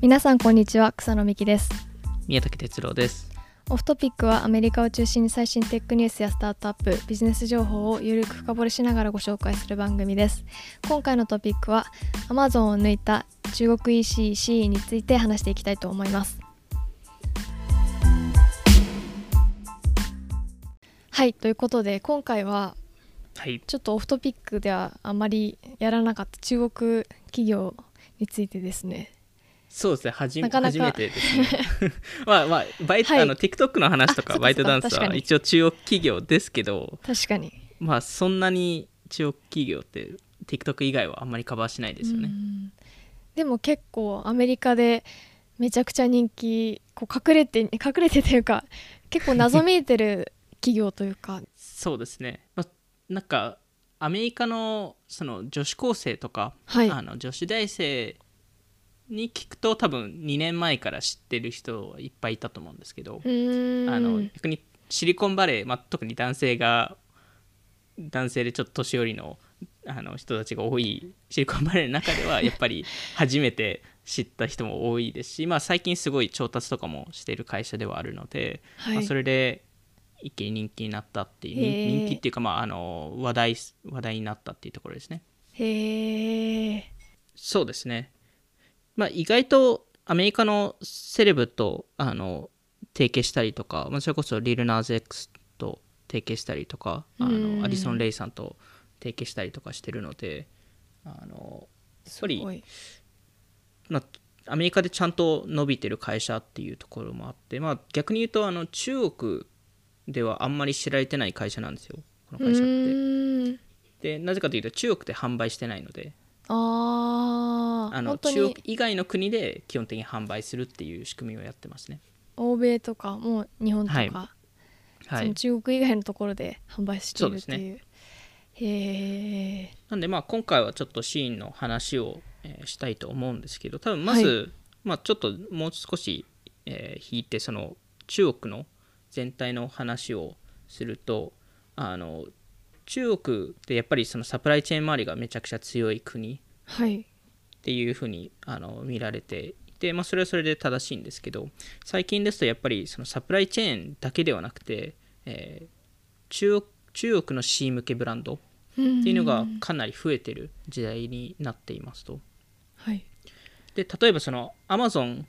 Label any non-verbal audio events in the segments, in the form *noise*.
皆さんこんにちは草野美希です。宮武哲郎です。オフトピックはアメリカを中心に最新テックニュースやスタートアップビジネス情報をゆるく深掘りしながらご紹介する番組です。今回のトピックは Amazon を抜いた中国 EC、CE について話していきたいと思います。はいということで今回ははい。ちょっとオフトピックではあまりやらなかった中国企業についてですねそうですね。はじなかなか。初めてですね。*laughs* まあまあバイト、はい。あの TikTok の話とあそっかか。バイトダンスはそっか確かに。一応中国企業ですけど確かに。まあそんなに中国企業って TikTok 以外はあんまりカバーしないですよね。うん。でも結構アメリカでめちゃくちゃ人気こう隠れて *laughs* 隠れてというか結構謎めいてる企業というか。*laughs* そうですね、まあ、なんかアメリカのその女子高生とか、はい。あの女子大生に聞くと多分2年前から知ってる人はいっぱいいたと思うんですけど、あの逆にシリコンバレー、まあ、特に男性が男性でちょっと年寄りのあの人たちが多いシリコンバレーの中では *laughs* やっぱり初めて知った人も多いですし、まあ、最近すごい調達とかもしている会社ではあるので、はいまあ、それで一気に人気になったっていう人気っていうか、まあ、あの話題話題になったっていうところですね。へえそうですね。まあ、意外とアメリカのセレブとあの提携したりとか、まあ、それこそリルナーズ X と提携したりとかあうんのアディソン・レイさんと提携したりとかしてるのであのやっぱりまあ、アメリカでちゃんと伸びてる会社っていうところもあって、まあ、逆に言うとあの中国ではあんまり知られてない会社なんですよこのう会社って。でなぜかというと中国で販売してないのでああの中国に以外の国で基本的に販売するっていう仕組みをやってますね。欧米とかもう日本とか、はい。中国以外のところで販売しているってそういうへえなんでまあ今回はちょっとシーンの話を、えーしたいと思うんですけど多分まず、まあ、ちょっともう少し、えー引いてその中国の全体の話をするとあの中国ってやっぱりそのサプライチェーン周りがめちゃくちゃ強い国っはいていうふうにあの見られていて、まあ、それはそれで正しいんですけど最近ですとやっぱりそのサプライチェーンだけではなくて、えー中国中国の C 向けブランドってっていうのがかなり増えてる時代になっていますと。はいで例えばそのアマゾン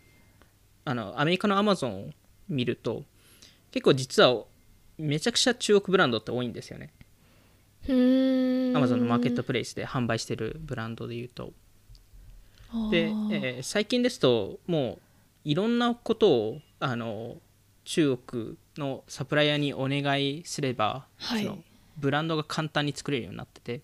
あのアメリカのアマゾンを見ると結構実はめちゃくちゃ中国ブランドって多いんですよね。うーん。アマゾンのマーケットプレイスで販売してるブランドでいうと。で、えー最近ですともういろんなことをあの中国のサプライヤーにお願いすれば、はい。そのブランドが簡単に作れるようになってて。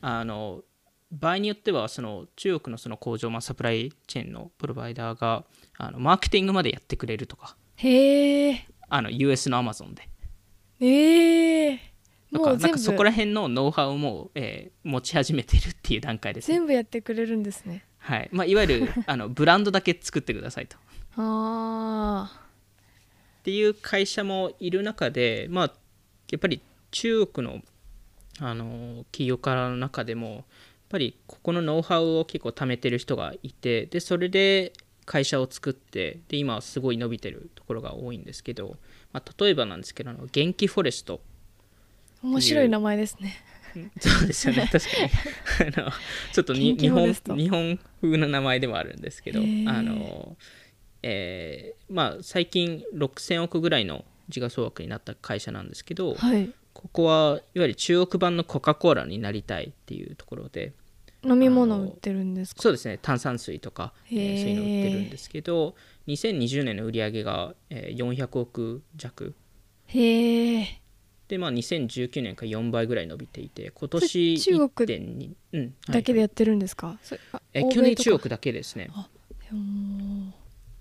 あの場合によってはその中国のその工場、まあ、サプライチェーンのプロバイダーがあのマーケティングまでやってくれるとか。へえあの US のアマゾンで。ええとかなんかそこら辺のノウハウも、えー持ち始めてるっていう段階です、ね。全部やってくれるんですね。はい。まあ、いわゆる *laughs* あのブランドだけ作ってくださいと。あっていう会社もいる中で、まあ、やっぱり中国のあの企業家の中でもやっぱりここのノウハウを結構貯めてる人がいてでそれで会社を作ってで今はすごい伸びてるところが多いんですけど、まあ、例えばなんですけどあの元気フォレストー面白い名前ですね。*laughs* そうですよね。*laughs* 確かに。あのちょっと日本日本風な名前でもあるんですけどあの、えーまあ、最近6000億ぐらいの時価総額になった会社なんですけど、はい。ここはいわゆる中国版のコカ・コーラになりたいっていうところで飲み物売ってるんですか？そうですね。炭酸水とか、えーそういうの売ってるんですけど2020年の売り上げが、えー400億弱。へえで、まあ、2019年から4倍ぐらい伸びていて今年それ中国1.2、うんはいだけでやってるんですか、えー欧米基本的にとか中国だけですね。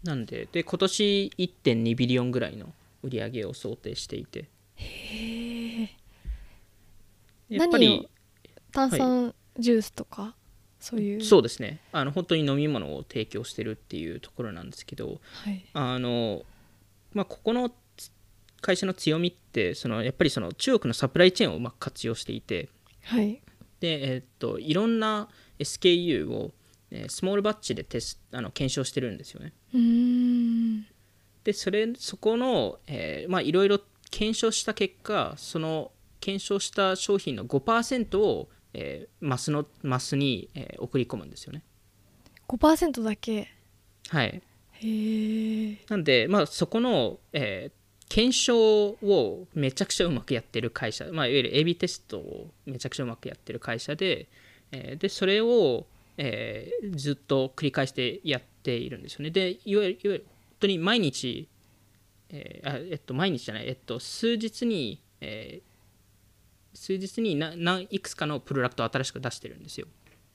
なんでで今年1.2ビリオンぐらいの売り上げを想定していて。へえやっぱり炭酸ジュースとか、そういう？そうですね。あの本当に飲み物を提供してるっていうところなんですけどはい。あの、まあ、ここの会社の強みってそのやっぱりその中国のサプライチェーンをうまく活用していてはい。で、えっといろんな SKU をえースモールバッチでテスあの検証してるんですよね。うーん。でそれそこの、えーまあいろいろ検証した結果その検証した商品の5%を、えーマスのマスに、えー送り込むんですよね。5%だけ？はい、へえなんで、まあ、そこの、えー検証をめちゃくちゃうまくやってる会社、まあ、いわゆる AB テストをめちゃくちゃうまくやってる会社で,、えーでそれを、えーずっと繰り返してやっているんですよね。でいわゆるいわゆる本当に毎日、えーあえっと、毎日じゃない、えっと、数日に、えー数日にな何いくつかのプロダクトを新しく出してるんですよ。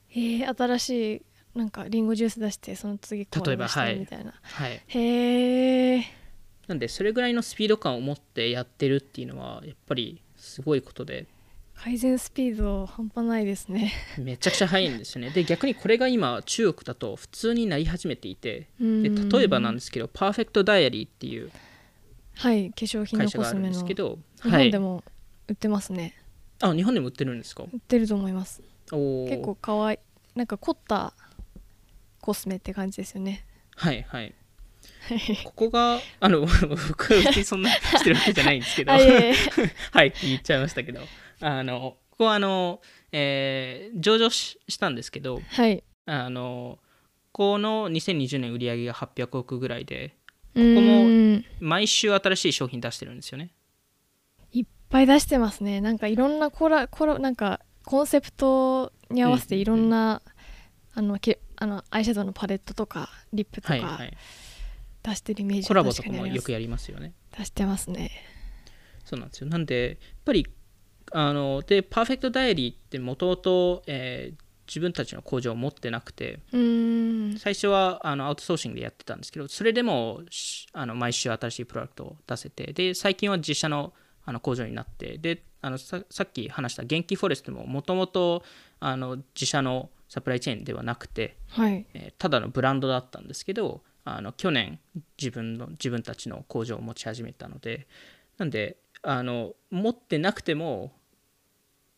へえ新しいなんかリンゴジュース出してその次こ例えばれしてはいみたいな、はい、へえなんでそれぐらいのスピード感を持ってやってるっていうのはやっぱりすごいことで。改善スピード半端ないですね。めちゃくちゃ速いんですよね。で逆にこれが今中国だと普通になり始めていて。でで例えばなんですけどパーフェクトダイアリーっていうはい化粧品のコスメの。日ですけど本でも売ってますね、あ日本でも売ってるんですか？売ってると思います。おー。結構かわいいなんか凝ったコスメって感じですよね。はいはいここがあの僕はそんなしてるわけじゃないんですけど。*laughs* はいって言っちゃいましたけど。あのここはあの、えー上場ししたんですけどはい。あのこの2020年売り上げが800億ぐらいでここもい毎週新しい商品出してるんですよね。っぱい出してますね。なんかいろんなコラコラなんかコンセプトに合わせていろんな、あのけあのアイシャドウのパレットとかリップとか。はいはい出してるイメージコラボとかもよくやりますよね。出してますね。そうなんですよ。なんでやっぱりあのでパーフェクトダイアリーってもともと自分たちの工場を持ってなくて最初はあのアウトソーシングでやってたんですけどそれでもしあの毎週新しいプロダクトを出せてで最近は自社のあの工場になってであのささっき話した元気フォレストももともとあの自社のサプライチェーンではなくて、はい。えーただのブランドだったんですけどあの去年自分の自分たちの工場を持ち始めたのでなんであの持ってなくても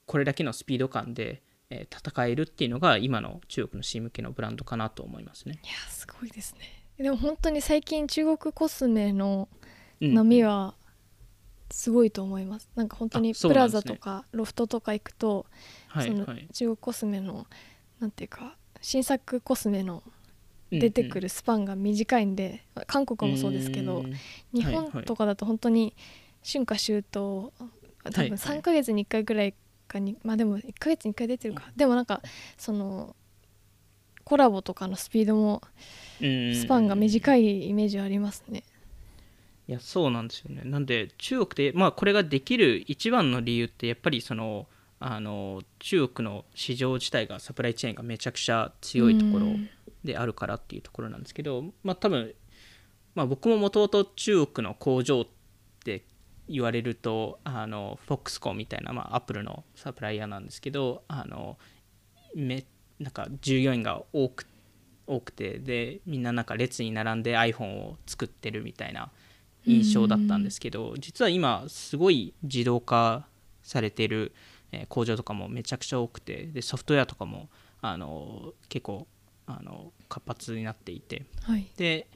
これだけのスピード感で、えー戦えるっていうのが今の中国の C 向けのブランドかなと思いますね。いやすごいですね。でも本当に最近中国コスメのうん。波はすごいと思います、なんか本当にプラザとかロフトとか行くと、そのはい。はい中国コスメのなんていうか新作コスメのうん出てくるスパンが短いんで、韓国もそうですけどうん。日本とかだと本当に春夏秋冬多分はい3ヶ月に1回ぐらいかに、まあでも1ヶ月に1回出てるか、でもなんかそのコラボとかのスピードもうんスパンが短いイメージはありますね。いやそうなんですよね。なんで中国で、まあ、これができる一番の理由ってやっぱりそのあの中国の市場自体がサプライチェーンがめちゃくちゃ強いところ。うんであるからっていうところなんですけど、まあ、多分、まあ、僕ももともと中国の工場って言われるとあのフォックスコンみたいな、まあ、アップルのサプライヤーなんですけどあのめなんか従業員が多く多くてでみんななんか列に並んで iPhone を作ってるみたいな印象だったんですけど実は今すごい自動化されてるえー工場とかもめちゃくちゃ多くてでソフトウェアとかもあの結構あの活発になっていてはい、で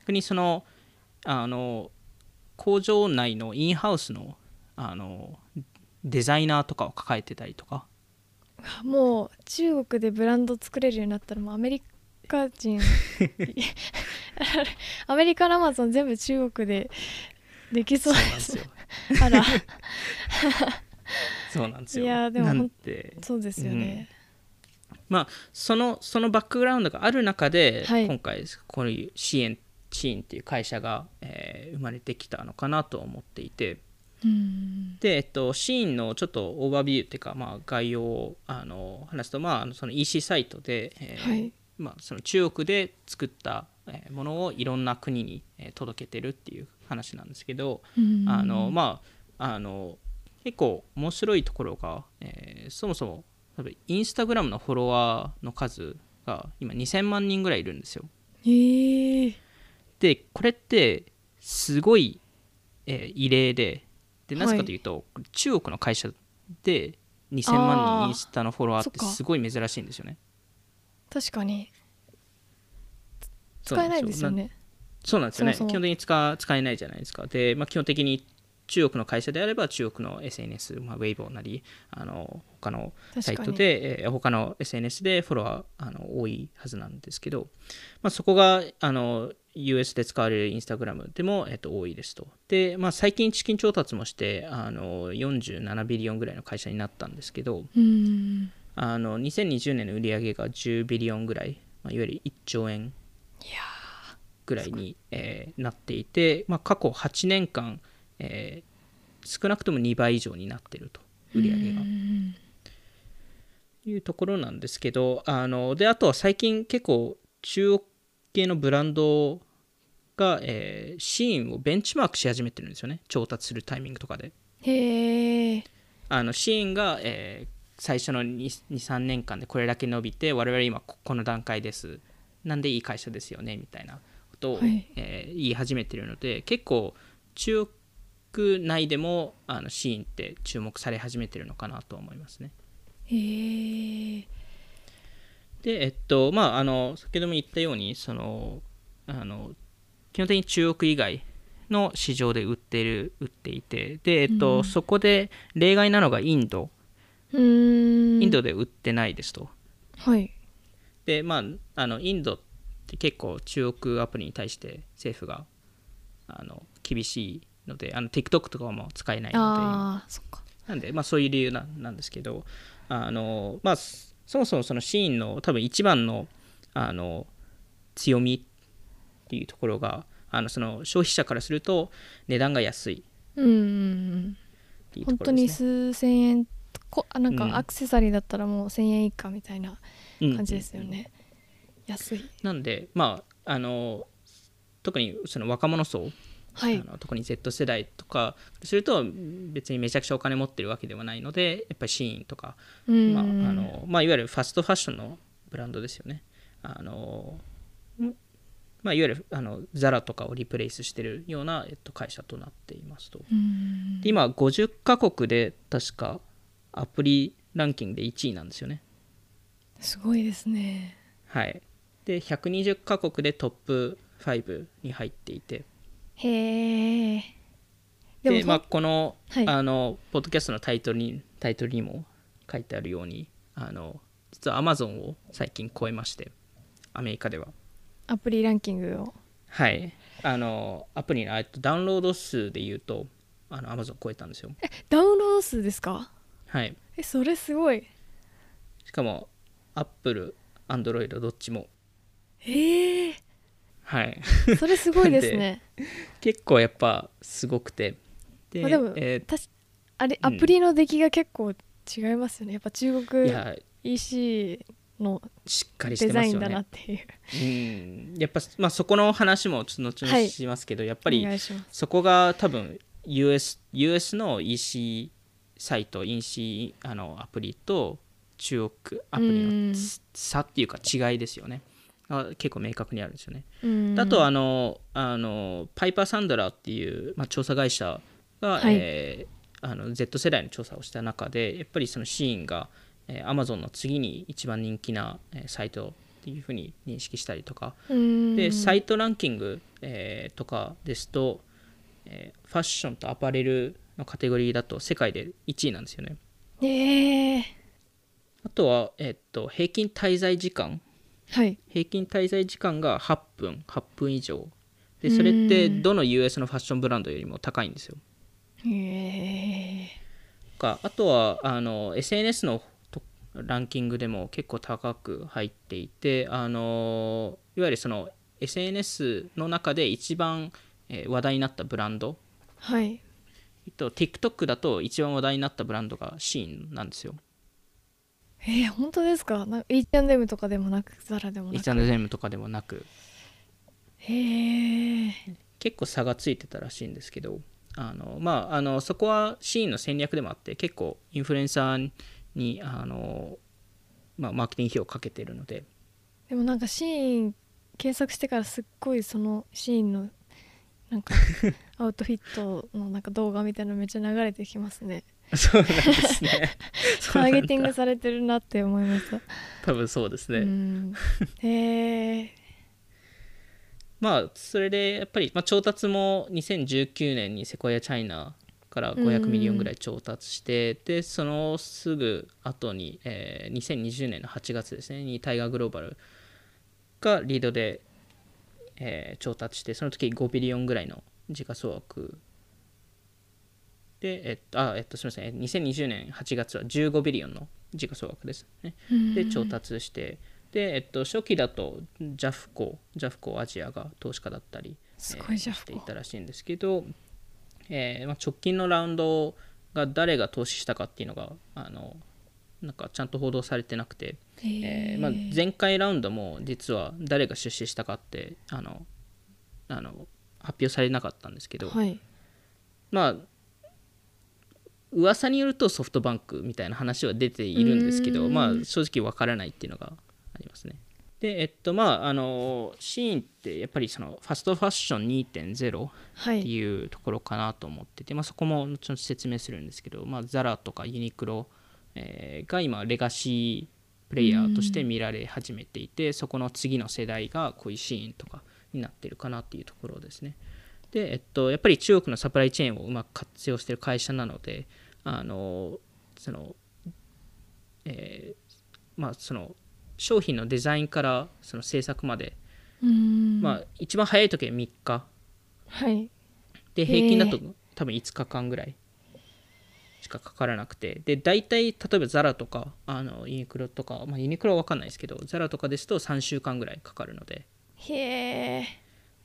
逆にそのあの工場内のインハウスのあのデザイナーとかを抱えてたりとか。もう中国でブランド作れるようになったらもうアメリカ人。*laughs* アメリカのアマゾン全部中国でできそうでそうなんですよ。あら。*laughs* そうなんですよ。いやでもそうですよね、まあそのそのバックグラウンドがある中で、はい。今回こういう支援チーンっていう会社が、えー生まれてきたのかなと思っていて。うん。で、えっと、シーンのちょっとオーバービューっていうか、まあ、概要をあの話すと、まあその EC サイトで、えーはい。まあ、その中国で作ったえーものをいろんな国にえー届けてるっていう話なんですけど、うん。あのまああの結構面白いところが、えーそもそもインスタグラムのフォロワーの数が今2000万人ぐらいいるんですよ。えー、でこれってすごい、えー異例ででなぜかというと、中国の会社で2000万人インスタのフォロワーってすごい珍しいんですよね。確かに。使えないですよね。そうなんですよね。基本的に使使えないじゃないですか。で、まあ、基本的に中国の会社であれば中国の SNS、まあ、ウェイボーなりあの他のサイトで、えー他の SNS でフォロワーあの多いはずなんですけど、まあ、そこがあの US で使われるインスタグラムでも、えっと多いですと。で、まあ、最近資金調達もしてあの47ビリオンぐらいの会社になったんですけどうん。あの2020年の売り上げが10ビリオンぐらい、まあ、いわゆる1兆円ぐらいに、えーなっていて、まあ、過去8年間、えー少なくとも2倍以上になってると売り上げが。うん。いうところなんですけどあのであとは最近結構中国系のブランドが、えーシーンをベンチマークし始めてるんですよね。調達するタイミングとかで。へえあのシーンが、えー最初の23年間でこれだけ伸びて我々今ここの段階です。なんでいい会社ですよねみたいなことを、はい。えー言い始めてるので結構中国内でもあのシーンって注目され始めてるのかなと思いますね。へえでえっとまああの先ほども言ったようにそのあの基本的に中国以外の市場で売ってる売っていてでえっと、うん。そこで例外なのがインド。うん。インドで売ってないですと、はい。でまああのインドって結構中国アプリに対して政府があの厳しいのであの TikTok とかも使えないので。なんで、まあ、そういう理由ななんですけどあの、まあ、そそもそもそのシーンの多分一番のあの強みっていうところがあのその消費者からすると値段が安い。うんうんうんっていうと本当に。数千円こあなんうん。かアクセサリーだったらもう1000円以下みたいなうん。感じですよね、安い。なんで、まあ、あの特にその若者層、はいあの特に Z 世代とかすると別にめちゃくちゃお金持ってるわけではないのでやっぱりシーンとかうんまああのまあ、いわゆるファストファッションのブランドですよね。あのんまあ、いわゆるあのザラとかをリプレイスしてるような、えっと、会社となっていますと。今、50カ国で確かアプリランキングで1位なんですよね。すごいですねはい。で、120カ国でトップ5に入っていて、へえでまあ、この,、はい。あのポッドキャストのタイトルにタイトルにも書いてあるようにあの実は Amazon を最近超えましてアメリカでは。アプリランキングを。はい。あのアプリのえっとダウンロード数で言うとあの Amazon 超えたんですよ。ダウンロード数ですか？はい。えそれすごい。しかも Apple、Android どっちも。へえはい。それすごいですね。結構やっぱすごくて。で,、まあでもえたしあれうん。アプリの出来が結構違いますよね。やっぱ中ー国 EC のしっかりしてデザインだなっていう。うん。やっぱ、まあ、そこの話もちょっと後はい々しますけど、やっぱおりそこが多分 US, US の EC サイト EC あのアプリと中国アプリうん。の差っていうか違いですよねあ結構明確にあるんですよね、うん。あとあのあのパイパー・サンドラーっていう、まあ、調査会社が、はい。えーあの Z 世代の調査をした中でやっぱりそのシーンが、えー、Amazon の次に一番人気な、えーサイトっていうふうに認識したりとか。うん。でサイトランキング、えーとかですと、えーファッションとアパレルのカテゴリーだと世界で1位なんですよね。ええあとは、えっと平均滞在時間はい。平均滞在時間が8分8分以上。でそれってどの US のファッションブランドよりも高いんですよ。へえかあとはあの SNS のとランキングでも結構高く入っていてあのいわゆるその SNS の中で一番、えー話題になったブランド。はい。と、TikTok だと一番話題になったブランドが SHEIN なんですよ。えー、本当ですか？なんか H&M とかでもなくザラでもなく？H&M とかでもなく。へえ結構差がついてたらしいんですけどあの、まあ、あのそこは SHEIN の戦略でもあって結構インフルエンサーにあの、まあ、マーケティング費をかけてるので。でもなんかシーン検索してからすっごいそのシーンのなんか *laughs* アウトフィットのなんか動画みたいなのめっちゃ流れてきますねそうなんですね。ターゲティングされてるなって思いました多分そうですね、うん。へえ *laughs* まあそれでやっぱり、まあ、調達も2019年にセコイアチャイナから500 million ぐらい調達して、でそのすぐ後に、えー2020年の8月ですねにタイガーグローバルがリードで、えー調達してその時5 billion ぐらいの時価総額で、えっと、あ、えっと、すみません、え2020年8月は15 billion の時価総額ですね。で、調達して、で、えっと、初期だと、ジャフコ、ジャフコアジアが投資家だったり、すごいジャフコ。していたらしいんですけど、えーまあ、直近のラウンドが誰が投資したかっていうのが、あの、なんかちゃんと報道されてなくて、えーまあ、前回ラウンドも実は誰が出資したかってあのあの発表されなかったんですけど、はい。まあ噂によるとソフトバンクみたいな話は出ているんですけど、まあ、正直わからないっていうのがありますね。でえっとまああのシーンってやっぱりそのファストファッション2.0はっていいうところかなと思ってて、まあ、そこも後々説明するんですけど、まあ、ザラとかユニクロ、えーが今レガシープレイヤーとして見られ始めていて、そこの次の世代がこういうシーンとかになってるかなっていうところですね。で、えっと、やっぱり中国のサプライチェーンをうまく活用している会社なので、あのその、えーまあ、その商品のデザインからその制作まで、まあ、一番早い時は3日。はい。で平均だと多分5日間ぐらいしかかからなくて。で大体例えばザラとかあのユニクロとか、まあ、ユニクロは分かんないですけどザラとかですと3週間ぐらいかかるので、へえ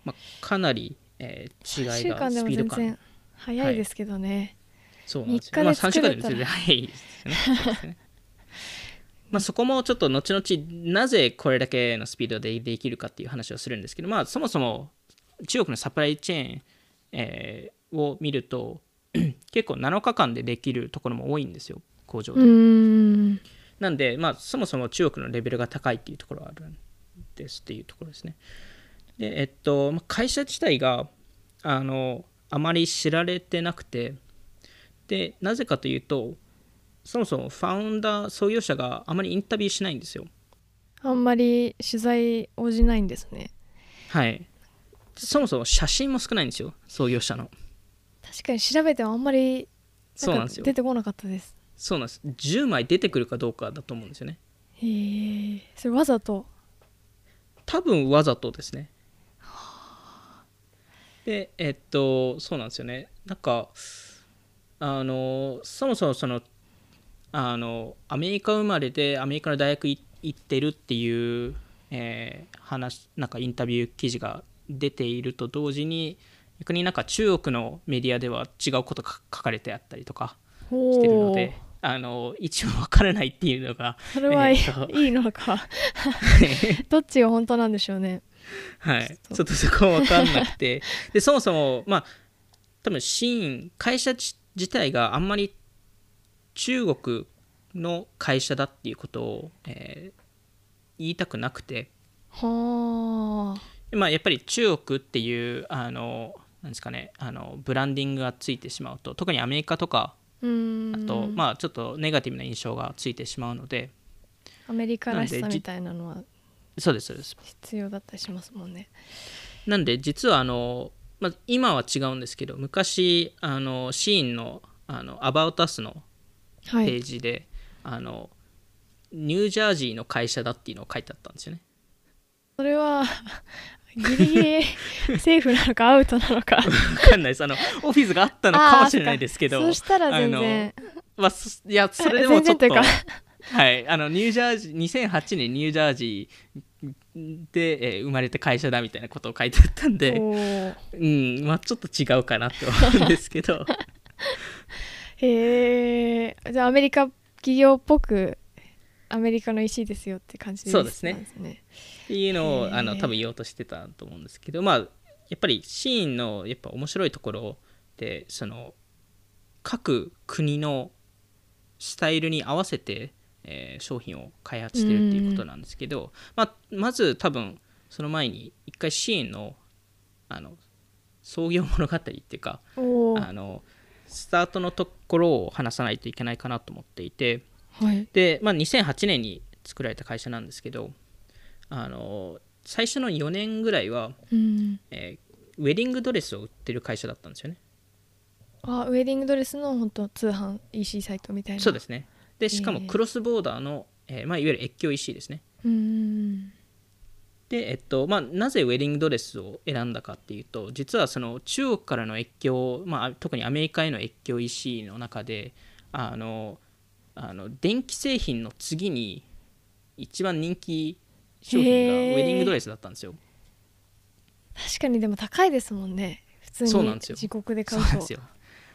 まあ、かなり、えー違い週がスピード感。然早いですけどね、そうなんです3日でよまあ、3週間でも全然早いですよね。まあそこもちょっと後々なぜこれだけのスピードでできるかっていう話をするんですけどまあそもそも中国のサプライチェーン、えーを見ると *clears throat* 結構7日間でできるところも多いんですよ工場で、なんでまあそもそも中国のレベルが高いっていうところがあるんですっていうところですね。でえっとまあ会社自体があのあまり知られてなくてでなぜかというとそもそもファウンダー創業者があまりインタビューしないんですよ。あんまり取材応じないんですね。はい。そもそも写真も少ないんですよ創業者の。確かに調べてもあんまりそうなんですよ。出てこなかったです。そうなんです。10枚出てくるかどうかだと思うんですよね。へえ。それわざと？多分わざとですね。でえっとそうなんですよね。なんかあのそもそもそのあのアメリカ生まれでアメリカの大学い行ってるっていう、えー話なんかインタビュー記事が出ていると同時に逆になんか中国のメディアでは違うことが書かれてあったりとかほしてるのであの一応わからないっていうのがそれはいい,、えー *laughs* とい。いのかどっちが本当なんでしょうね。はい、ちょっと。そこは分かんなくて。でそもそもまあ多分シーン会社自自体があんまり中国の会社だっていうことを、えー言いたくなくて、はあ。まあ、やっぱり中国っていうあのなんですかねあのブランディングがついてしまうと特にアメリカとかあと、まあちょっとネガティブな印象がついてしまうので。アメリカらしさみたいなのはそうですそうです。必要だったりしますもんね。なんで実はあの、まあ、今は違うんですけど昔あのシーンのあの「アバウタス」のペーはいジで、あのニュージャージーの会社だっていうのを書いてあったんですよね。それはギリギリセーフなのかアウトなのか。わかんないです。あのオフィスがあったのかもしれないですけどそしたら全然。まあ、そいやそれでもちょっと。はい。あのニュージャージー2008年ニュージャージーで、えー生まれた会社だみたいなことを書いてあったんで、うんまあ、ちょっと違うかなって思うんですけど。*laughs* へえじゃあアメリカ企業っぽくアメリカの石ですよって感じそうですね。なんですね。っていうのへをー。あの多分言おうとしてたと思うんですけどまあやっぱりシーンのやっぱ面白いところでその各国のスタイルに合わせて、えー商品を開発してるっていうことなんですけど、まあ、まず多分その前に一回シーンのあの創業物語っていうかあのスタートのところを話さないといけないかなと思っていて。はい。で、まあ、2008年に作られた会社なんですけどあの最初の4年ぐらいは、うん。えーウェディングドレスを売ってる会社だったんですよね。あウェディングドレスの本当通販 EC サイトみたいな。そうですねでしかもえー。クロスボーダーの、えーまあ、いわゆる越境 EC ですね。うんで、えっとまあ、なぜウェディングドレスを選んだかっていうと実はその中国からの越境、まあ、特にアメリカへの越境 EC の中であのあの電気製品の次に一番人気商品がウェディングドレスだったんですよ。確かにでも高いですもんね。普通にそうなんですよ。自国でそ買うと。うなんですよ。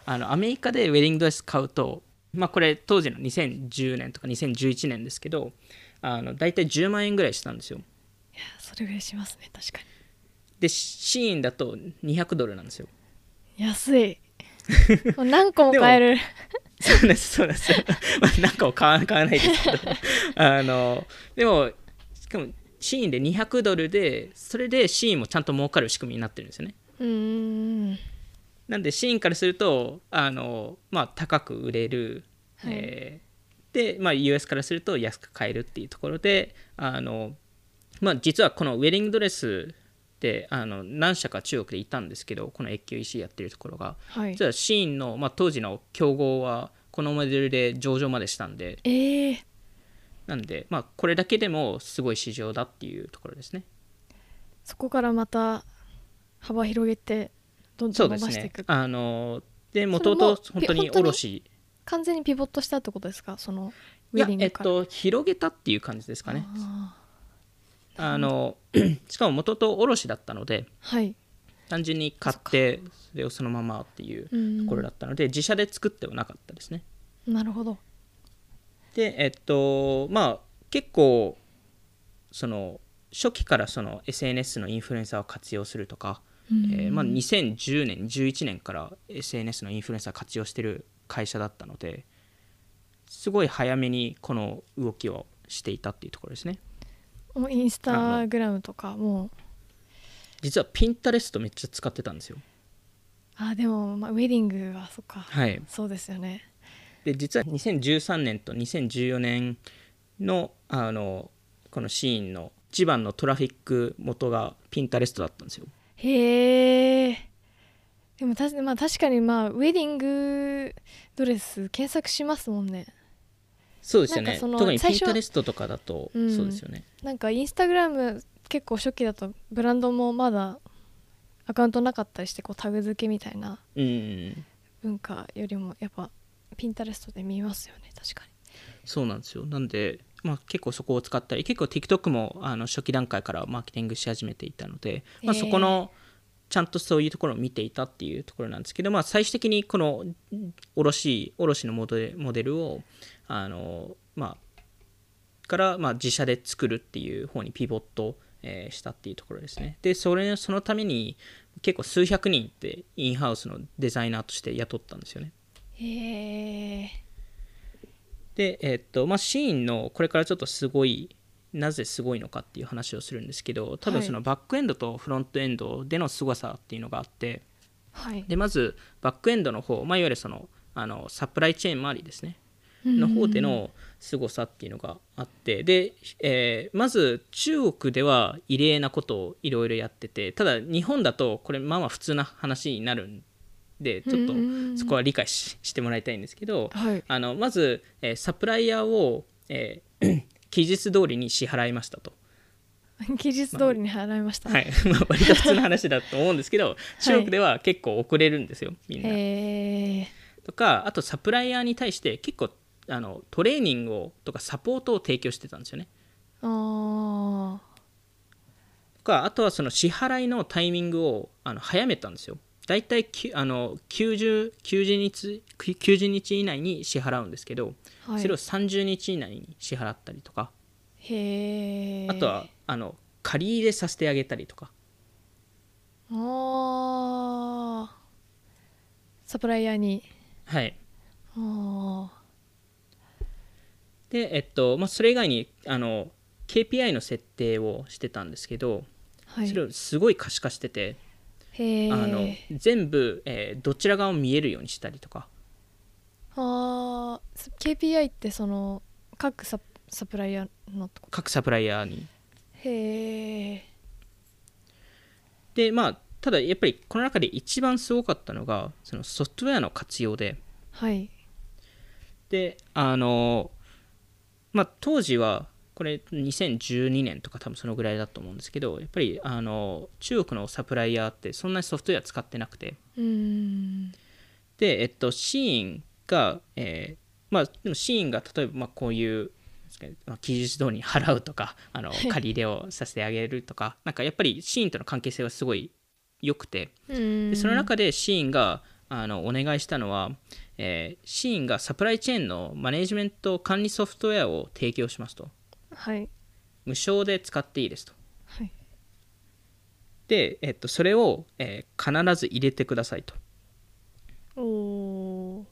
あのアメリカでウェディングドレス買うと、まあ、これ当時の2010年とか2011年ですけどあの大体10万円ぐらいしたんですよ。いやそれぐらいしますね確かでシーインだと200ドルなんですよ。に安い *laughs* もう何個も買えるそうなんです、そうなんです。*laughs* まあ、なんかを買わ買わないですけど。*laughs* あの、でも、しかも、シーンで200ドルで、それでシーンもちゃんと儲かる仕組みになってるんですよね。うーんなんで、シーンからすると、あの、まあ、高く売れる。はい。えーで、まあ、US からすると安く買えるっていうところで、あの、まあ、実はこのウェディングドレスってあの何社か中国でいたんですけどこの越境 EC やってるところが。はい。実はシーンの、まあ、当時の競合はこのモデルで上場までしたんで。えー、なんで、まあ、これだけでもすごい市場だっていうところですね。そこからまた幅広げてどんそうですねどん伸ばしていく。あのでもともと本当に卸。完全にピボットしたってことですか？そのウェディングから。と広げたっていう感じですかね。ああの *clears throat* しかももともと卸だったのでーはい。単純に買ってそれをそのままっていううん。ところだったので自社で作ってはなかったですね。なるほど。でえっとまあ結構その初期からその SNS のインフルエンサーを活用するとか、うんえーまあ、2010年11年から SNS のインフルエンサー活用してる会社だったのですごい早めにこの動きをしていたっていうところですね。もうインスタグラムとかも。う実はピンタレストめっちゃ使ってたんですよ。あでも、まあ、ウェディングはそっか。はい。そうですよね。で実は2013年と2014年のあのこのシーンの一番のトラフィック元がピンタレストだったんですよへえでもた、まあ、確かにまあウェディングドレス検索しますもんね。そうですよね。特にピンタレストとかだとうん。そうですよね、なんかインスタグラム結構初期だとブランドもまだアカウントなかったりしてこうタグ付けみたいなうん文化よりもやっぱピンタレストで見ますよね確かそうなんですよ。なんで、まあ、結構そこを使ったり結構 TikTok もあの初期段階からマーケティングし始めていたので、まあ、そこのちゃんとそういうところを見ていたっていうところなんですけど、まあ、最終的にこの卸卸のモデルモデルをあの、まあ、から、まあ、自社で作るっていう方にピボット、えーしたっていうところですね。でそれそのために結構数百人ってインハウスのデザイナーとして雇ったんですよね。へえで、えっとまあ、シーンのこれからちょっとすごいなぜすごいのかっていう話をするんですけど多分そのバックエンドとフロントエンドでの凄さっていうのがあってはい。でまずバックエンドの方、まあ、いわゆるそのあのサプライチェーン周りですね。の方での凄さっていうのがあってで、えーまず中国では異例なことをいろいろやっててただ日本だとこれまあまあ普通な話になるんでちょっとそこは理解ししてもらいたいんですけど、はい。あのまず、えーサプライヤーを、えー *clears throat* 期日通りに支払いましたと、*laughs* 期日通りに払いました、はい。*laughs* まあ、割と普通の話だと思うんですけど中国では結構遅れるんですよみんな。へえとかあとサプライヤーに対して結構あのトレーニングをとかサポートを提供してたんですよね。あとかあとはその支払いのタイミングをあの早めたんですよ。だいたいきあの 90, 90, 日90日以内に支払うんですけど、ーはい。それを30日以内に支払ったりとか。へえあとはあの借り入れさせてあげたりとか。あー。サプライヤーに。はい。あでえっとまあそれ以外にあの KPI の設定をしてたんですけど、ーはい。それをすごい可視化してて、あの全部、えーどちら側も見えるようにしたりとか。あー KPI ってその各ササプライヤーのとこ？各サプライヤーに。へえでまあただやっぱりこの中で一番すごかったのがそのソフトウェアの活用で。はい。であのまあ当時はこれ2012年とか多分そのぐらいだと思うんですけどやっぱりあの中国のサプライヤーってそんなにソフトウェア使ってなくて。でえっとシーンが、えーまあでもシーンが例えばまあこういうまあ記述通りに払うとか *laughs* あの借り入れをさせてあげるとかなんかやっぱりシーンとの関係性はすごい良くて。でその中でシーンがあのお願いしたのは、えーシーンがサプライチェーンのマネジメント管理ソフトウェアを提供しますとはい。無償で使っていいですと。はい。で、えっと、それを、えー必ず入れてくださいと。おお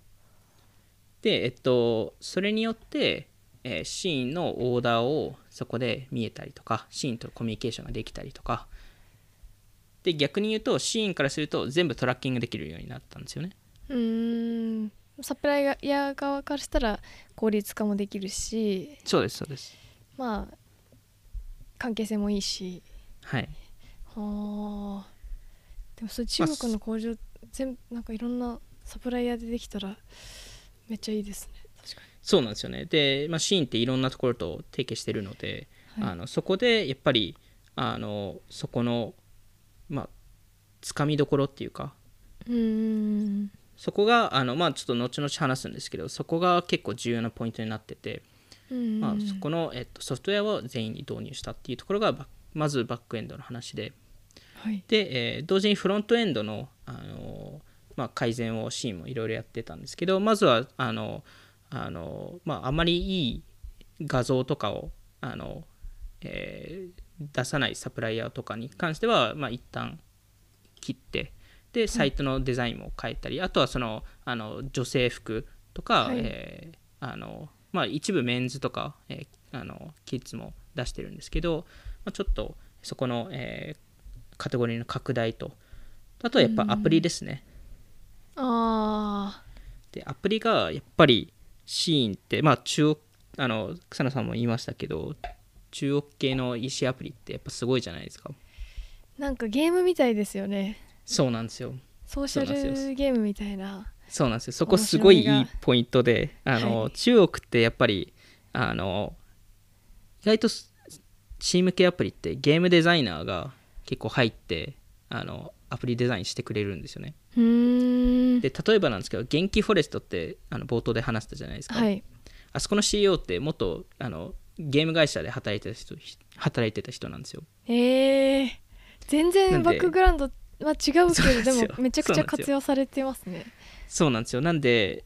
で、えっと、それによって、えーシーンのオーダーをそこで見えたりとかシーンとコミュニケーションができたりとか。で逆に言うとシーンからすると全部トラッキングできるようになったんですよね。うーん。サプライヤー側からしたら効率化もできるし。そうですそうですまあ関係性もいいし。はい。はあ。でもそれ中国の工場全部なんかいろんなサプライヤーでできたらめっちゃいいですね。確かそうなんですよね。で、まあ、シーンっていろんなところと提携してるので、に、はい、あのそこでやっぱりあのそこのまあつかみどころっていうかうーん。そこがあのまあちょっと後々話すんですけどそこが結構重要なポイントになってて、うんまあ、そこの、えっと、ソフトウェアを全員に導入したっていうところがバまずバックエンドの話で。はい。で、えー同時にフロントエンドの、あのまあ、改善をシーンもいろいろやってたんですけどまずはあのあの、まあ、あまりいい画像とかをあの、えー出さないサプライヤーとかに関しては、まあ、一旦切ってでサイトのデザインも変えたり、あとはそのあの女性服とか、はい。えーあのまあ、一部メンズとか、えーあのキッズも出してるんですけど、まあ、ちょっとそこの、えーカテゴリーの拡大とあとはやっぱアプリですね、あでアプリがやっぱりシーンってまあ中国あの草野さんも言いましたけど中国系の EC アプリってやっぱすごいじゃないですか。ーなんかゲームみたいですよね。そうなんですよ。ソーシャルゲームみたいなそうなんですよ。そこすごいいいポイントであの、はい。中国ってやっぱりあの意外とシーム系アプリってゲームデザイナーが結構入ってあのアプリデザインしてくれるんですよね。で例えばなんですけど元気フォレストってあの冒頭で話したじゃないですか、はい。あそこの CEO って元あのゲーム会社で働いてた人働いてた人なんですよ。えー、全然バックグラウンドは違うけどですもめちゃくちゃ活用されてますねそうなんですよ。なんで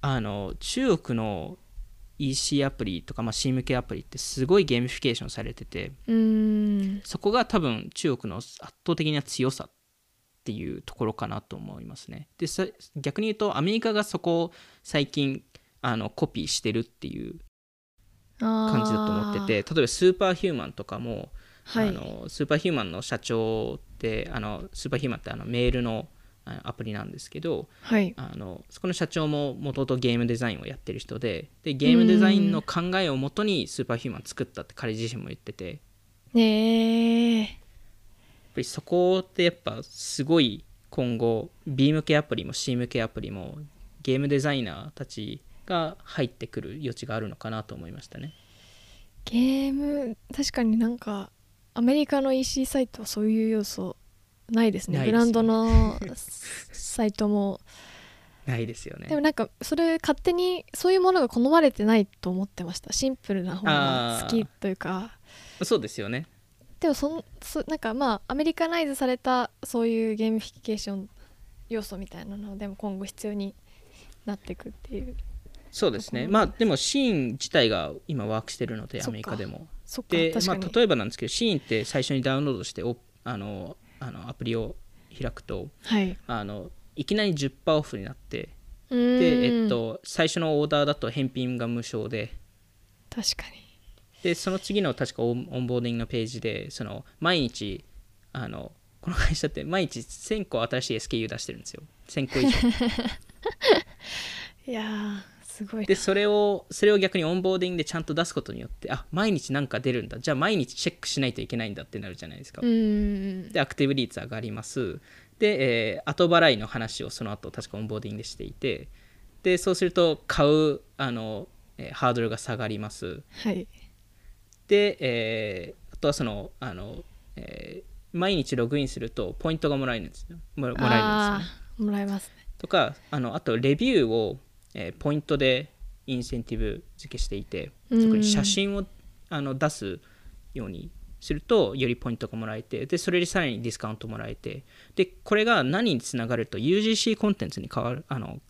あの中国の EC アプリとか、まあ、C 向けアプリってすごいゲーミフィケーションされててそこが多分中国の圧倒的な強さっていうところかなと思いますね。でさ逆に言うとアメリカがそこを最近あのコピーしてるっていう感感じだと思ってて例えばスーパーヒューマンとかも、はい。あのスーパーヒューマンの社長ってあのスーパーヒューマンってあのメールのアプリなんですけどはいあのそこの社長ももともとゲームデザインをやってる人ででゲームデザインの考えをもとにスーパーヒューマン作ったって彼自身も言っててやっぱりそこってやっぱすごい今後 B 向けアプリも C 向けアプリもゲームデザイナーたちが入ってくる余地があるのかなと思いましたね。ゲーム確かになんかアメリカの EC サイトはそういう要素ないですね。ブランドの *laughs* サイトも。ないですよね。でもなんかそれ勝手にそういうものが好まれてないと思ってました。シンプルな方が好きというか。そうですよね。でもそんそなんかまあアメリカナイズされたそういうゲームフィケーション要素みたいなのでも今後必要になっていくっていう。そうですね。うんまあでもシーン自体が今ワークしてるのでアメリカでも。で、まあ、例えばなんですけどシーンって最初にダウンロードしておあのあのアプリを開くとはい。あのいきなり10%オフになってで、えっと、最初のオーダーだと返品が無償で。確かに。でその次の確かオンボーディングのページでその毎日あのこの会社って毎日1000個新しい SKU 出してるんですよ。1000個以上。*laughs* いやーすごいな。でそれをそれを逆にオンボーディングでちゃんと出すことによってあ毎日なんか出るんだ。じゃあ毎日チェックしないといけないんだってなるじゃないですか、うんでアクティブ率上がります。で、えー後払いの話をその後確かオンボーディングでしていてでそうすると買うあの、えーハードルが下がります。はい。で、えーあとはそのあの、えー毎日ログインするとポイントがもらえるんですよ。もらもらえるんですよね。もらえますね。とかあのあとレビューを、えーポイントでインセンティブ付けしていてうん。特に写真をあの出すようにするとよりポイントがもらえてでそれでさらにディスカウントもらえてでこれが何につながると UGC コンテンツに変わるあの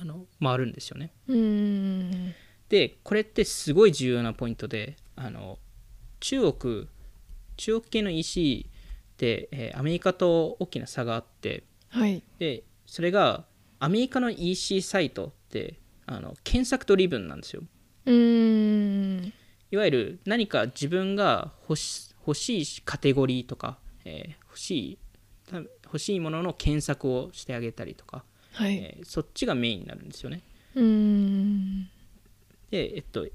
あの回るんですよね。うん。でこれってすごい重要なポイントであの中国中国系の EC って、えーアメリカと大きな差があってはい。でそれがアメリカの EC サイトってあの検索ドリブンなんですよ。うん。いわゆる何か自分が欲し欲しいカテゴリーとか、えー欲しいた欲しいものの検索をしてあげたりとか、はい。えーそっちがメインになるんですよね。うん。でえっと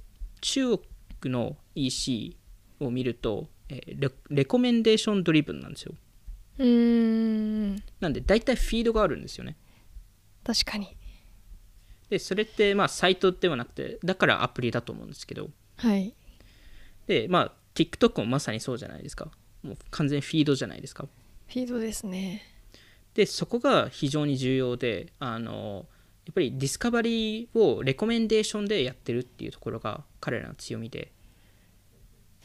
中国の EC を見ると、えーレレコメンデーションドリブンなんですよ。うん。なんで大体フィードがあるんですよね。確かにでそれってまあサイトではなくてだからアプリだと思うんですけど。はい。でまあ TikTok もまさにそうじゃないですか。もう完全フィードじゃないですか。フィードですね。でそこが非常に重要であのやっぱりディスカバリーをレコメンデーションでやってるっていうところが彼らの強みで。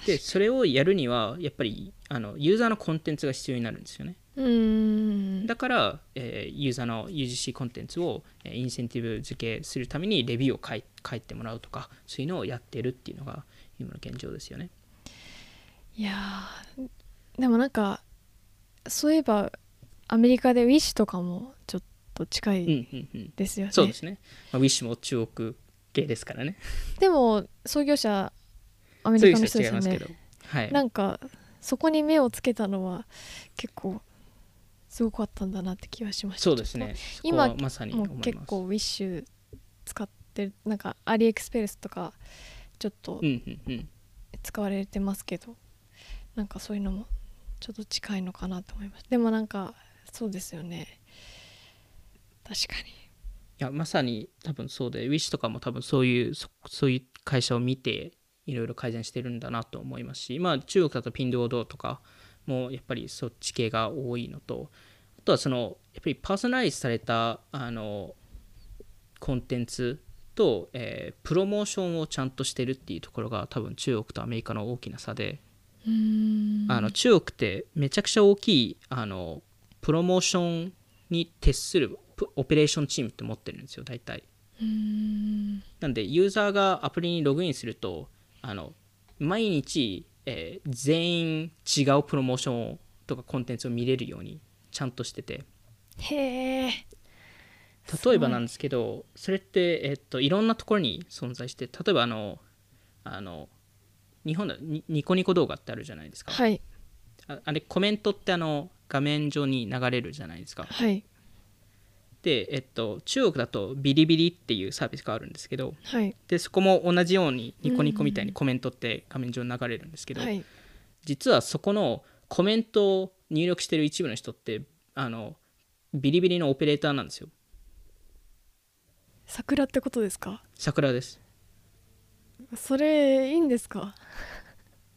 でそれをやるにはやっぱりあのユーザーのコンテンツが必要になるんですよねうん。だから、えーユーザーの UGC コンテンツをえーインセンティブ付けするためにレビューを書い書いてもらうとかそういうのをやってるっていうのが今の現状ですよね。いやーでもなんかそういえばアメリカでウィッシュとかもちょっと近うんいうんうん。ですよね、そうですね、まあ、Wish も中国系ですからね。でも創業者アメリカの人ですよね。ど、はい、なんかそこに目をつけたのは結構すごかったんだなって気がしました。そうですね。今まさに結構ウィッシュ使ってるなんかアリエクスペルスとかちょっとうんうんうん。使われてますけど、なんかそういうのもちょっと近いのかなと思います。でもなんかそうですよね。確かに。いやまさに多分そうで Wish とかも多分そういうそそういう会社を見ていろいろ改善してるんだなと思いますしまあ中国だとピンドードとかもやっぱりそっち系が多いのとあとはそのやっぱりパーソナライズされたあのコンテンツと、えープロモーションをちゃんとしてるっていうところが多分中国とアメリカの大きな差で、あの中国ってめちゃくちゃ大きいあのプロモーションに徹するプオペレーションチームって持ってるんですよ大体。なんでユーザーがアプリにログインするとあの毎日、えー全員違うプロモーションとかコンテンツを見れるようにちゃんとしてて。へえ例えばなんですけどそれって、えっと、いろんなところに存在して例えばあのあの日本だニニコニコ動画ってあるじゃないですか、はい。ああれコメントってあの画面上に流れるじゃないですか。はい。で、えっと、中国だとビリビリっていうサービスがあるんですけどはい。でそこも同じようにニコニコみたいにコメントって画面上に流れるんですけど、はい。実はそこのコメントを入力してる一部の人ってあのビリビリのオペレーターなんですよ。桜ってことですか？桜です。それいいんですか？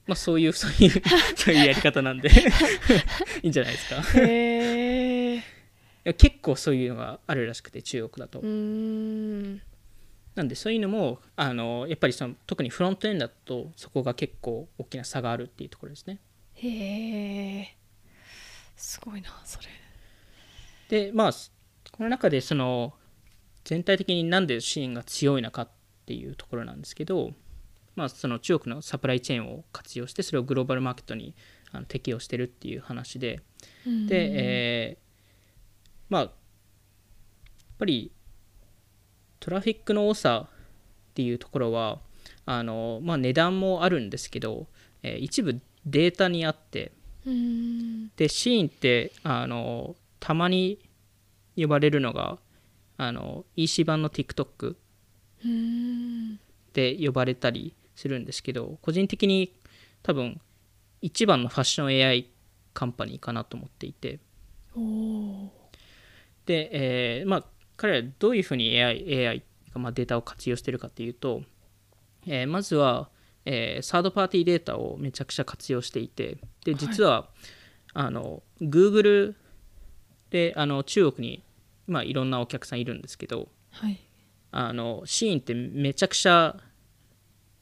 まあそういうそういうそういうやり方なんで。*laughs* いいんじゃないですか？いへえや結構そういうのがあるらしくて中国だと。うーん。なんでそういうのもあのやっぱりその特にフロントエンドだとそこが結構大きな差があるっていうところですね。へえすごいなそれ。でまあこの中でその全体的になんで支援が強いのかっていうところなんですけど、まあ、その中国のサプライチェーンを活用してそれをグローバルマーケットにあの適用してるっていう話でで、えーまあやっぱりトラフィックの多さっていうところはあの、まあ、値段もあるんですけど、えー一部データにあってでシーンってあのたまに呼ばれるのがあの EC 版の TikTok で呼ばれたりするんですけど個人的に多分一番のファッション AI カンパニーかなと思っていて。で、えーまあ、彼らどういうふうに AI, AI がまあデータを活用してるかっていうと、えーまずは、えーサードパーティーデータをめちゃくちゃ活用していてで実は、あの Google であの中国に、まあ、いろんなお客さんいるんですけどはい。あのシーンってめちゃくちゃ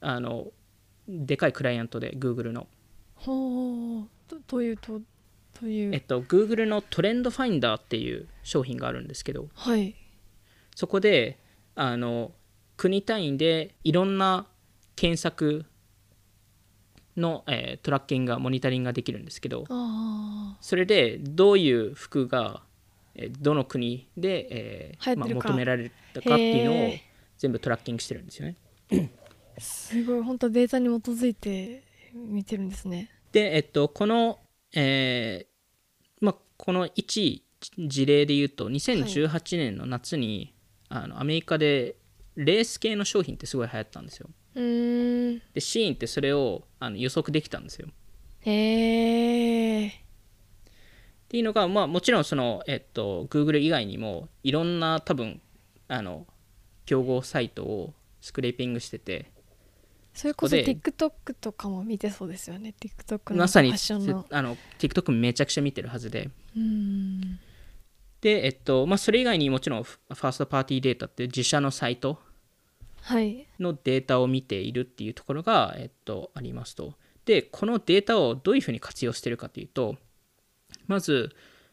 あのでかいクライアントで Google の、ほう。とというとという、えっと、Google のトレンドファインダーっていう商品があるんですけどはい。そこであの国単位でいろんな検索の、えートラッキングがモニタリングができるんですけどあそれでどういう服が、えーどの国で、えーまあ、求められたかっていうのを全部トラッキングしてるんですよね。あすごい。本当データに基づいて見てるんですね。で、えっと、この、えーまあ、この1事例で言うと2018年の夏に、あのアメリカでレース系の商品ってすごい流行ったんですよ。うーん。でシーンってそれをあの予測できたんですよ。へえっていうのが、まあ、もちろんその、えっと、Google 以外にもいろんな多分あの競合サイトをスクレーピングしてて。それこそ TikTok とかも見てそうですよね。TikTok のまさにあの TikTok めちゃくちゃ見てるはずで。で、えっとまあ、それ以外にもちろんフファーストパーティーデータって自社のサイトはいのデータを見ているっていうところが、えっと、ありますと。で、このデータをどういうふうに活用しているかというと、まず、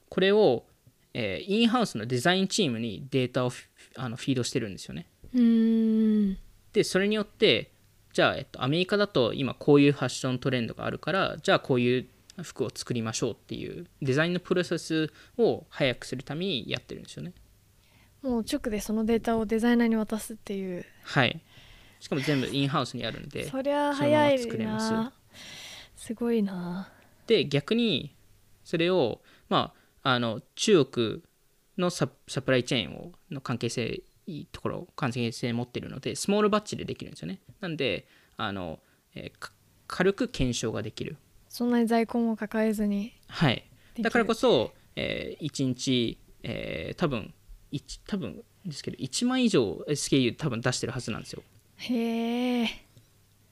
これを、えーインハウスのデザインチームにデータをフあのフィードしてるんですよね。うーんで、それによって、じゃあ、えっと、アメリカだと今こういうファッショントレンドがあるから、じゃあこういう服を作りましょうっていうデザインのプロセスを早くするためにやってるんですよね。もう直でそのデータをデザイナーに渡すっていう。はい。しかも全部インハウスにあるんで。そりゃ早い作れます。なすごいな。で逆にそれを、まあ、あの中国のササプライチェーンをの関係性いいところ関係性持ってるのでスモールバッチでできるんですよね。なんであの、えーか軽く検証ができる。そんなに在庫も抱えずに。はい。だからこそ、え1日、えー多分一多分ですけど1万以上 SKU 多分出してるはずなんですよ。へえ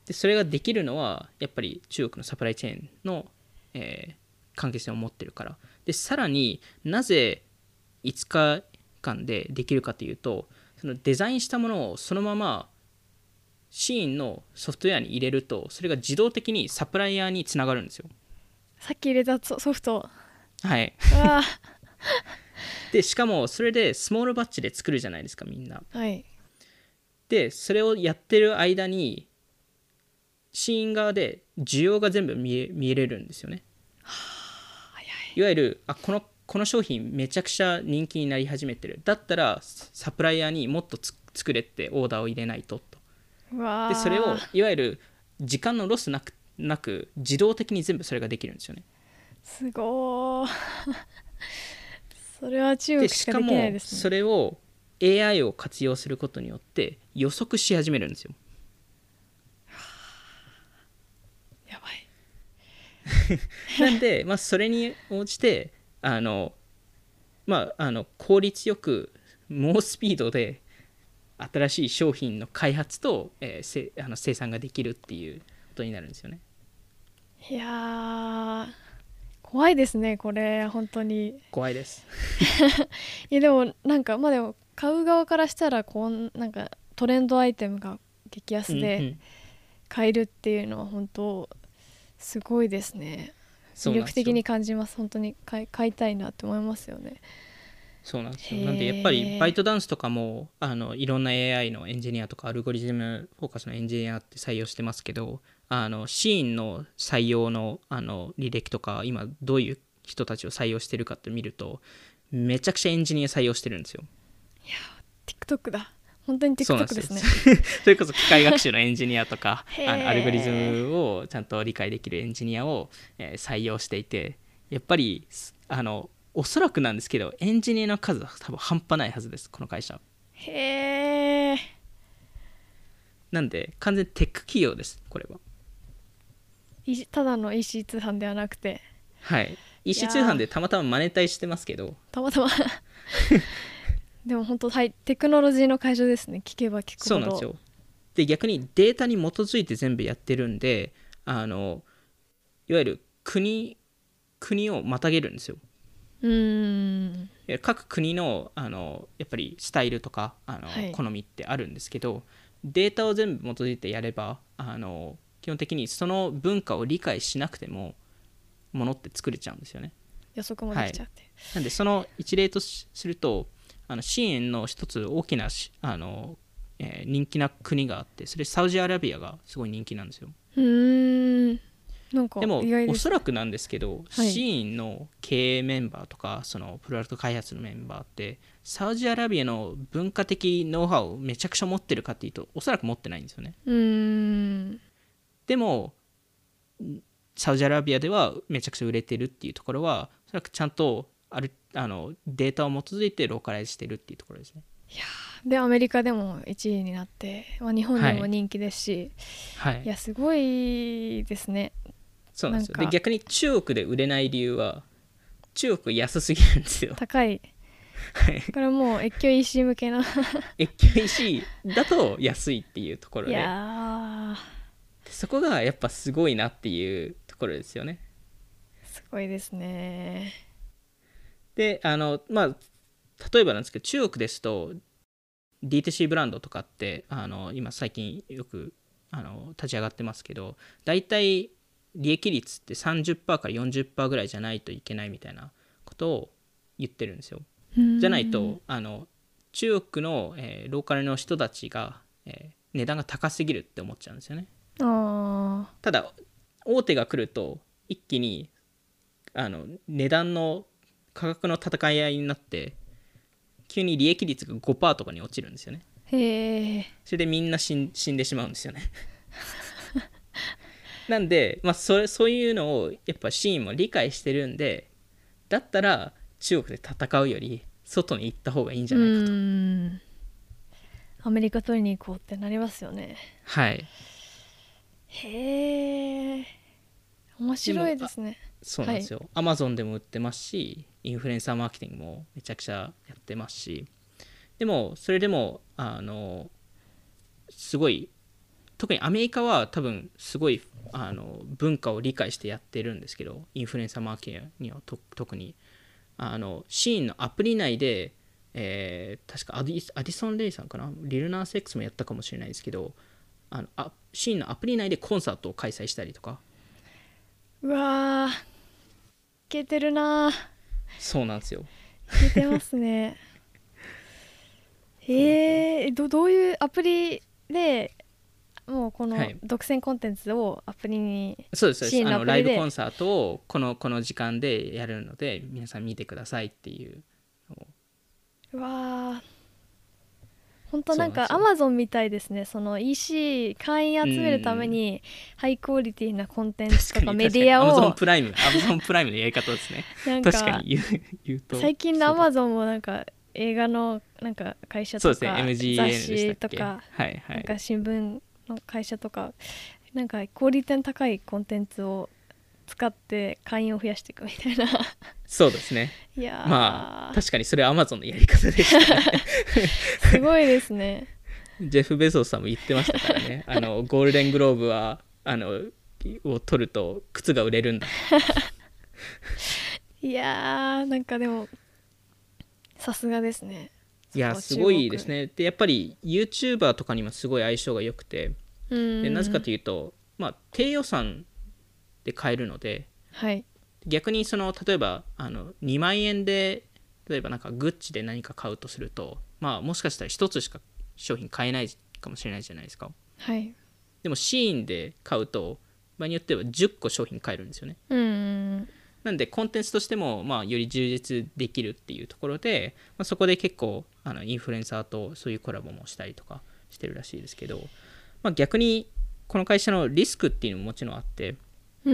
でそれができるのはやっぱり中国のサプライチェーンの、えー関係性を持ってるから。でさらになぜ5日間でできるかというとそのデザインしたものをそのままシーンのソフトウェアに入れるとそれが自動的にサプライヤーにつながるんですよ。さっき入れたソソフト。はい。あでしかもそれでスモールバッチで作るじゃないですかみんな。ーはい。でそれをやってる間にシーン側で需要が全部見え見えれるんですよね。い。わゆるあこのこの商品めちゃくちゃ人気になり始めてる。だったらサプライヤーにもっとつ作れってオーダーを入れないとと。でそれをいわゆる時間のロスなくなく自動的に全部それができるんですよね。すごーそれは中国しかできないですね。それを AI を活用することによって予測し始めるんですよ。やばい。*laughs* なんで、まあ、それに応じてあの、まあ、あの効率よく猛スピードで新しい商品の開発と、えーせあの生産ができるっていうことになるんですよね。いやー怖いですねこれ本当に。怖いです。*laughs* いやでもなんかまあでも買う側からしたらこんなんかトレンドアイテムが激安でん買えるっていうのは本当すごいですね。魅力的に感じます。本当に買い買いたいなって思いますよね。そうなんですよ。なんでやっぱりバイトダンスとかもあのいろんな AI のエンジニアとかアルゴリズムフォーカスのエンジニアって採用してますけどあのシーンの採用のあの履歴とか今どういう人たちを採用してるかって見るとめちゃくちゃエンジニア採用してるんですよ。TikTok だ。本当に TikTok です。ね。*laughs* それこそ機械学習のエンジニアとかあのアルゴリズムをちゃんと理解できるエンジニアを、えー採用していてやっぱりすあのおそらくなんですけどエンジニアの数は多分半端ないはずですこの会社へえなんで完全にテック企業ですこれは。いただの EC 通販ではなくて。はい。EC 通販でたまたまマネタイしてますけど。たまたま。*laughs* でも本当はいテクノロジーの会社ですね。聞けば聞くほど。そうなんですよ。で逆にデータに基づいて全部やってるんであのいわゆる国国をまたげるんですよ。うーん。各国のあのやっぱりスタイルとかあの、はい。好みってあるんですけどデータを全部基づいてやればあの基本的にその文化を理解しなくてもものって作れちゃうんですよね。予測もできちゃって、なんでその一例としするとあの支援の一つ大きなしあの、えー人気な国があってそれサウジアラビアがすごい人気なんですよ。うーん。なんかでもおそらくなんですけど、はい。シーンの経営メンバーとかそのプロダクト開発のメンバーってサウジアラビアの文化的ノウハウをめちゃくちゃ持ってるかっていうとおそらく持ってないんですよね。うーんでもサウジアラビアではめちゃくちゃ売れてるっていうところはおそらくちゃんとあるあのデータを基づいてローカライズしてるっていうところですね。でアメリカでも1位になって、まあ、日本でも人気ですし、はい。い、やすごいですね。そうなんですよ。で逆に中国で売れない理由は中国安すぎるんですよ。高い。はい。これもう越境 EC 向けな越境 EC だと安いっていうところいでやそこがやっぱすごいなっていうところですよね。ーすごいですね。であのまあ例えばなんですけど中国ですと D2C ブランドとかってあの今最近よくあの立ち上がってますけど大体利益率って30%から40%ぐらいじゃないといけないみたいなことを言ってるんですよ。じゃないとあの中国の、えーローカルの人たちが、えー値段が高すぎるって思っちゃうんですよね。あただ大手が来ると一気にあの値段の価格の戦い合いになって急に利益率が5%とかに落ちるんですよね。ーへえそれでみんな死ん死んでしまうんですよね。*laughs* なんで、まあ、それそういうのをやっぱシーンも理解してるんでだったら中国で戦うより外に行った方がいいんじゃないかと、アメリカ取りに行こうってなりますよね。はいへえ面白いですね。そうなんですよ、アマゾンでも売ってますしインフルエンサーマーケティングもめちゃくちゃやってますし。でもそれでもあのすごい特にアメリカは多分すごいあの文化を理解してやってるんですけどインフルエンサーマーケティングにはと特に。あのシーンのアプリ内で、えー確かアディアディソン・レイさんかな？リルナーセックスもやったかもしれないですけどあのあシーンのアプリ内でコンサートを開催したりとか。うわーいけてるなー。そうなんですよ。いけてますね。へ *laughs* えどどういうアプリでもうこのはい。独占コンテンツをアプリにそうですそうシーンですあののアプリで？ライブコンサートをこのこの時間でやるので皆さん見てくださいっていううわー本当なんかアマゾンみたいですね。その EC 会員集めるためにハイクオリティなコンテンツとかメディアアマゾンをプライム。アマゾンプライムのやり方ですね。なん確かかに言う言うと。最近のアマゾンもなんか映画のなんか会社とか MGN 雑誌とかはいはい。なんか新聞の会社とかなんかクオリティの高いコンテンツを使って会員を増やしていくみたいな。そうですね。いやー、まあ確かにそれはアマゾンのやり方でしたね。*laughs* すごいですね。ジェフ・ベゾスさんも言ってましたからね。*laughs* あのゴールデングローブはあのを取ると靴が売れるんだ。*laughs* いやーなんかでもさすがですね。いやすごいですね。でやっぱり YouTuber とかにもすごい相性が良くて。うん。でなぜかというと、まあ、低予算で買えるのではい。逆にその例えばあの2万円で例えばなんかグッチで何か買うとすると、まあ、もしかしたら1つしか商品買えないかもしれないじゃないですか。はい。でもシーンで買うと場合によっては10個商品買えるんですよね。うんなんでコンテンツとしても、まあ、より充実できるっていうところで、まあ、そこで結構あのインフルエンサーとそういうコラボもしたりとかしてるらしいですけど、まあ、逆にこの会社のリスクっていうのももちろんあって、うんあ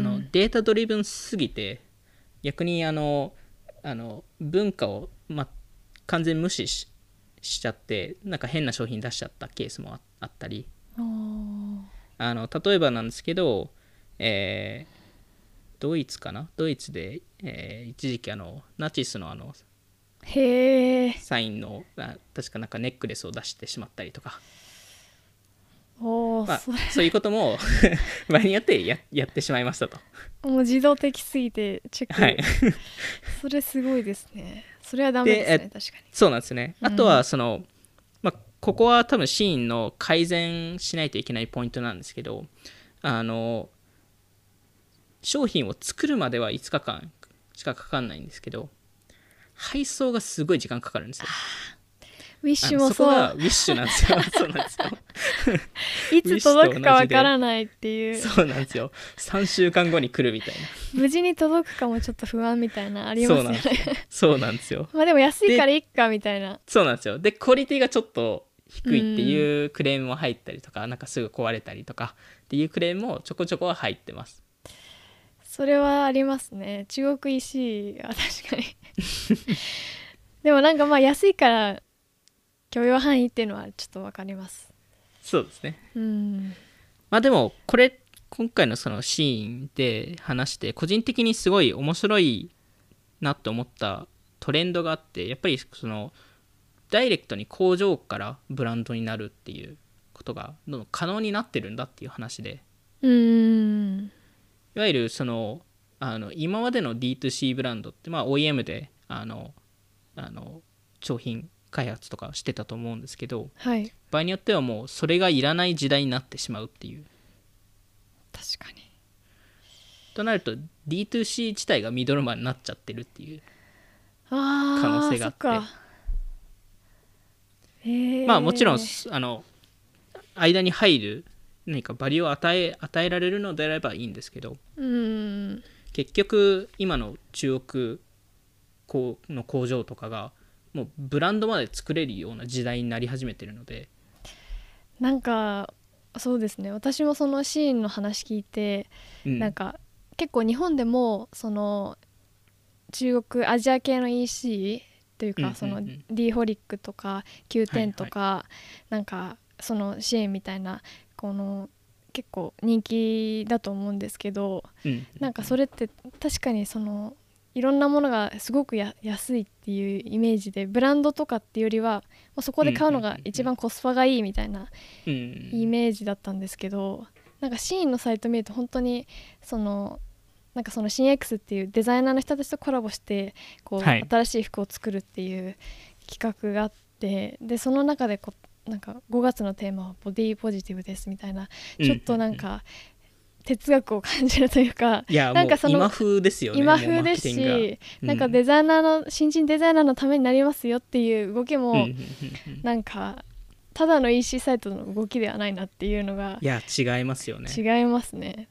のデータドリブンすぎて逆にあのあの文化を、まあ、完全無視ししちゃってなんか変な商品出しちゃったケースもああったり。あの例えばなんですけど、えードイツかな？ドイツで、えー一時期あのナチスのあのへえサインのあ確かなんかネックレスを出してしまったりとか、まあ、そういうことも *laughs* 場合によってややってしまいましたと。もう自動的すぎてチェック、はい、*laughs* それすごいですねそれはダメですねで確かにそうなんですよね。うんあとはその、まあ、ここは多分シーンの改善しないといけないポイントなんですけどあの商品を作るまでは5日間しかかかんないんですけど配送がすごい時間かかるんですよ。ウィッシュもそうウィッシュなんですよ。*laughs* そうなんですよ。*laughs* いつ届くかわからないっていうそうなんですよ。3週間後に来るみたい無事に届くかもちょっと不安みたいなありな。ますよねそうなんですよ。*laughs* まあでも安いからいっかみたいなそうなんですよ。で、クオリティがちょっと低いっていうクレームも入ったりとか、なんかすぐ壊れたりとかっていうクレームもちょこちょこは入ってます。それはありますね中国 EC は確かにでもなんかまあ安いから許容範囲っていうのはちょっとわかります。そうですね。うん。まあでも、これ、今回のそのシーンで話して、個人的にすごい面白いなと思ったトレンドがあって、やっぱりその、ダイレクトに工場からブランドになるっていうことがどんどん可能になってるんだっていう話で、うん。いわゆるそのあの今までの D2C ブランドって、まあ、OEM であのあの商品開発とかしてたと思うんですけどはい。場合によってはもうそれがいらない時代になってしまうっていう。確かに。となると D2C 自体がミドルマンになっちゃってるっていう可能性があって。そっか。へー。まあもちろんあの間に入る何かバリューを与え与えられるのであればいいんですけどうん。結局今の中国こうの工場とかがもうブランドまで作れるような時代になり始めてるので。なんかそうですね。私もそのシーンの話聞いて、うん。なんか結構日本でもその中国アジア系の EC というか、うんうんうん。その D ホリックとか Q 点とか、なんかその支援みたいなこの結構人気だと思うんですけどうん。なんかそれって確かにそのいろんなものがすごくや安いっていうイメージでブランドとかっていうよりは、まあ、そこで買うのが一番コスパがいいみたいなうんイメージだったんですけどなんかシーンのサイト見ると本当にそのなんかそのシン X っていうデザイナーの人たちとコラボしてこう、はい。新しい服を作るっていう企画があってでその中でこうなんか5月のテーマはボディポジティブですみたいなちょっとなんか哲学を感じるというか、いやなんかその今風ですよね今風ですし、なんかデザイナーの新人デザイナーのためになりますよっていう動きも、なんかただの EC サイトの動きではないなっていうのがいや違いますよね。違いますね。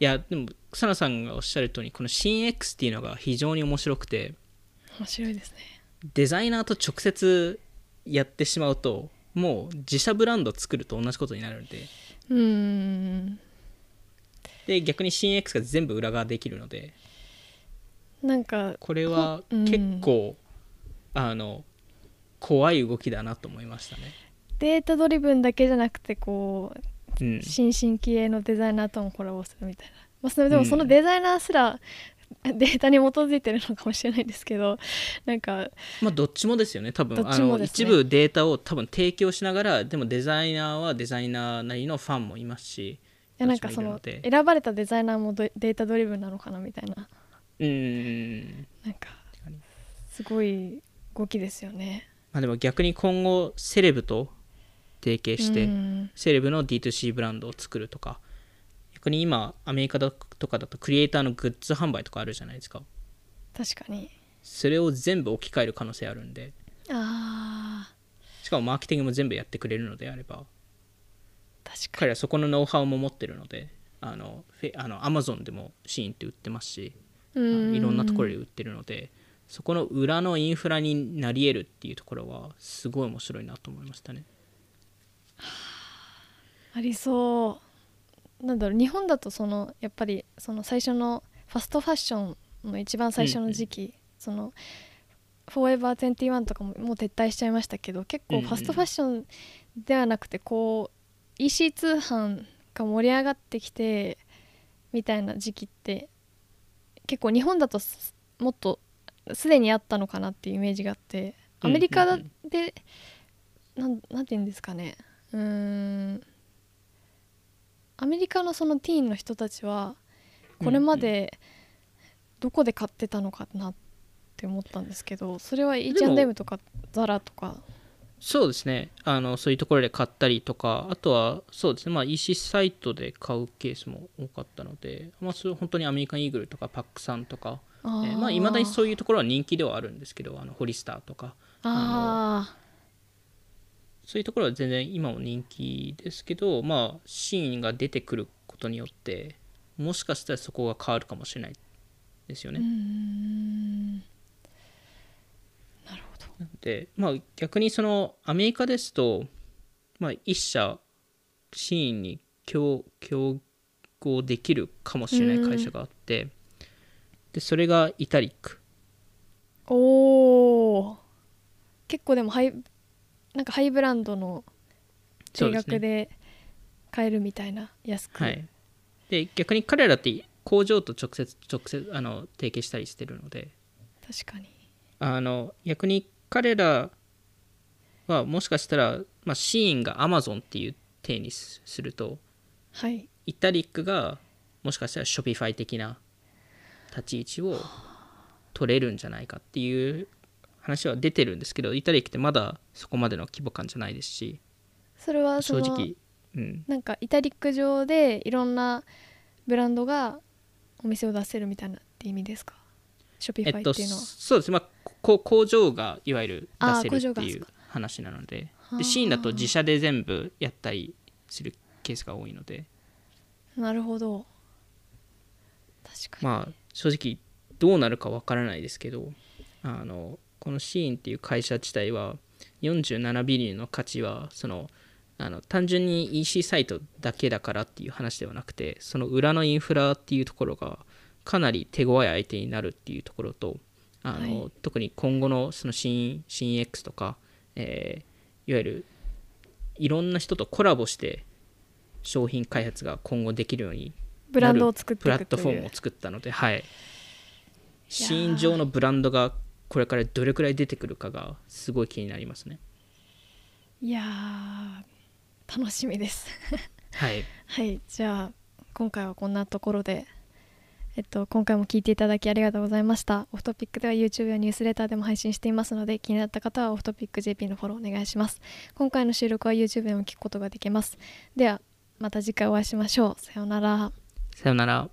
いやでも草野さんがおっしゃる通りこの新 X っていうのが非常に面白くて面白いですね。デザイナーと直接やってしまうともう自社ブランド作ると同じことになるので。うーんで逆に新 X が全部裏側できるので。なんかこれはうん。結構、あの怖い動きだなと思いましたね。データドリブンだけじゃなくてこううん、新進気鋭のデザイナーともコラボするみたいな、まあ、それでもうん。そのデザイナーすら *laughs* データに基づいてるのかもしれないですけどなんかまあどっちもですよね。多分ねあの一部データを多分提供しながらでもデザイナーはデザイナーなりのファンもいますしいやなんかその選ばれたデザイナーもドデータドリブンなのかなみたいな。うーん。なんかすごい動きですよね。まあでも逆に今後セレブと提携して、うん。セレブの D2C ブランドを作るとか逆に今アメリカだとかだとクリエイターのグッズ販売とかあるじゃないですか。確かに。それを全部置き換える可能性あるんで。あしかもマーケティングも全部やってくれるのであれば彼はそこのノウハウも持ってるのであのフェあの Amazon でもシーンって売ってますしいろんなところで売ってるのでそこの裏のインフラになり得るっていうところはすごい面白いなと思いましたね。*sighs* ありそう。なんだろう日本だとそのやっぱりその最初のファストファッションの一番最初の時期、そのフォーエバー21とかももう撤退しちゃいましたけど結構うんうん。ファストファッションではなくてこう EC 通販が盛り上がってきてみたいな時期って結構日本だとすもっとすでにあったのかなっていうイメージがあってアメリカうんうんて言うんですかね。うーん。アメリカのそのティーンの人たちはこれまでどこで買ってたのかなって思ったんですけどそれは H&M とかザラとかそうですね。あのそういうところで買ったりとかあとはそうですね。まあ EC サイトで買うケースも多かったので、まあ、それ本当にアメリカンイーグルとかパックさんとかあーえー。まあいまだにそういうところは人気ではあるんですけどあのホリスターとか。あそういうところは全然今も人気ですけどまあシーンが出てくることによってもしかしたらそこが変わるかもしれないですよねでまあ逆にそのアメリカですと、まあ、一社シーンに競競合できるかもしれない会社があって、でそれがイタリックおお結構でもハイなんかハイブランドの定そうですね額で買えるみたいな安く、はい、で逆に彼らって工場と直接直接あの提携したりしてるので確かにあの逆に彼らはもしかしたら、まあ、シーンがアマゾンっていう体にすするとはい。イタリックがもしかしたらショピファイ的な立ち位置を取れるんじゃないかっていう話は出てるんですけどイタリックってまだそこまでの規模感じゃないですしそれは正直、うん、なんかイタリック上でいろんなブランドがお店を出せるみたいなって意味ですか？ショピフえっとァイっていうのは、そうです。ね、まあ、こ工場がいわゆる出せるっていう話なのではあでシーンだと自社で全部やったりするケースが多いので。なるほど。確かに、まあ正直どうなるかわからないですけどあのこのシーンっていう会社自体は47ビリの価値はそのあの単純に EC サイトだけだからっていう話ではなくてその裏のインフラっていうところがかなり手強い相手になるっていうところとあの、はい。特に今後のその新新 X とか、えーいわゆるいろんな人とコラボして商品開発が今後できるようにブランドを作ってプラットフォームを作ったので、はい、シーン上のブランドがこれからどれくらい出てくるかがすごい気になりますね。いやー楽しみです。*laughs* はい、はい。じゃあ今回はこんなところでえっと今回も聞いていただきありがとうございました。オフトピックでは YouTube やニュースレターでも配信していますので気になった方はオフトピック JP のフォローお願いします。今回の収録は YouTube でも聞くことができます。ではまた次回お会いしましょう。さようなら。さよなら。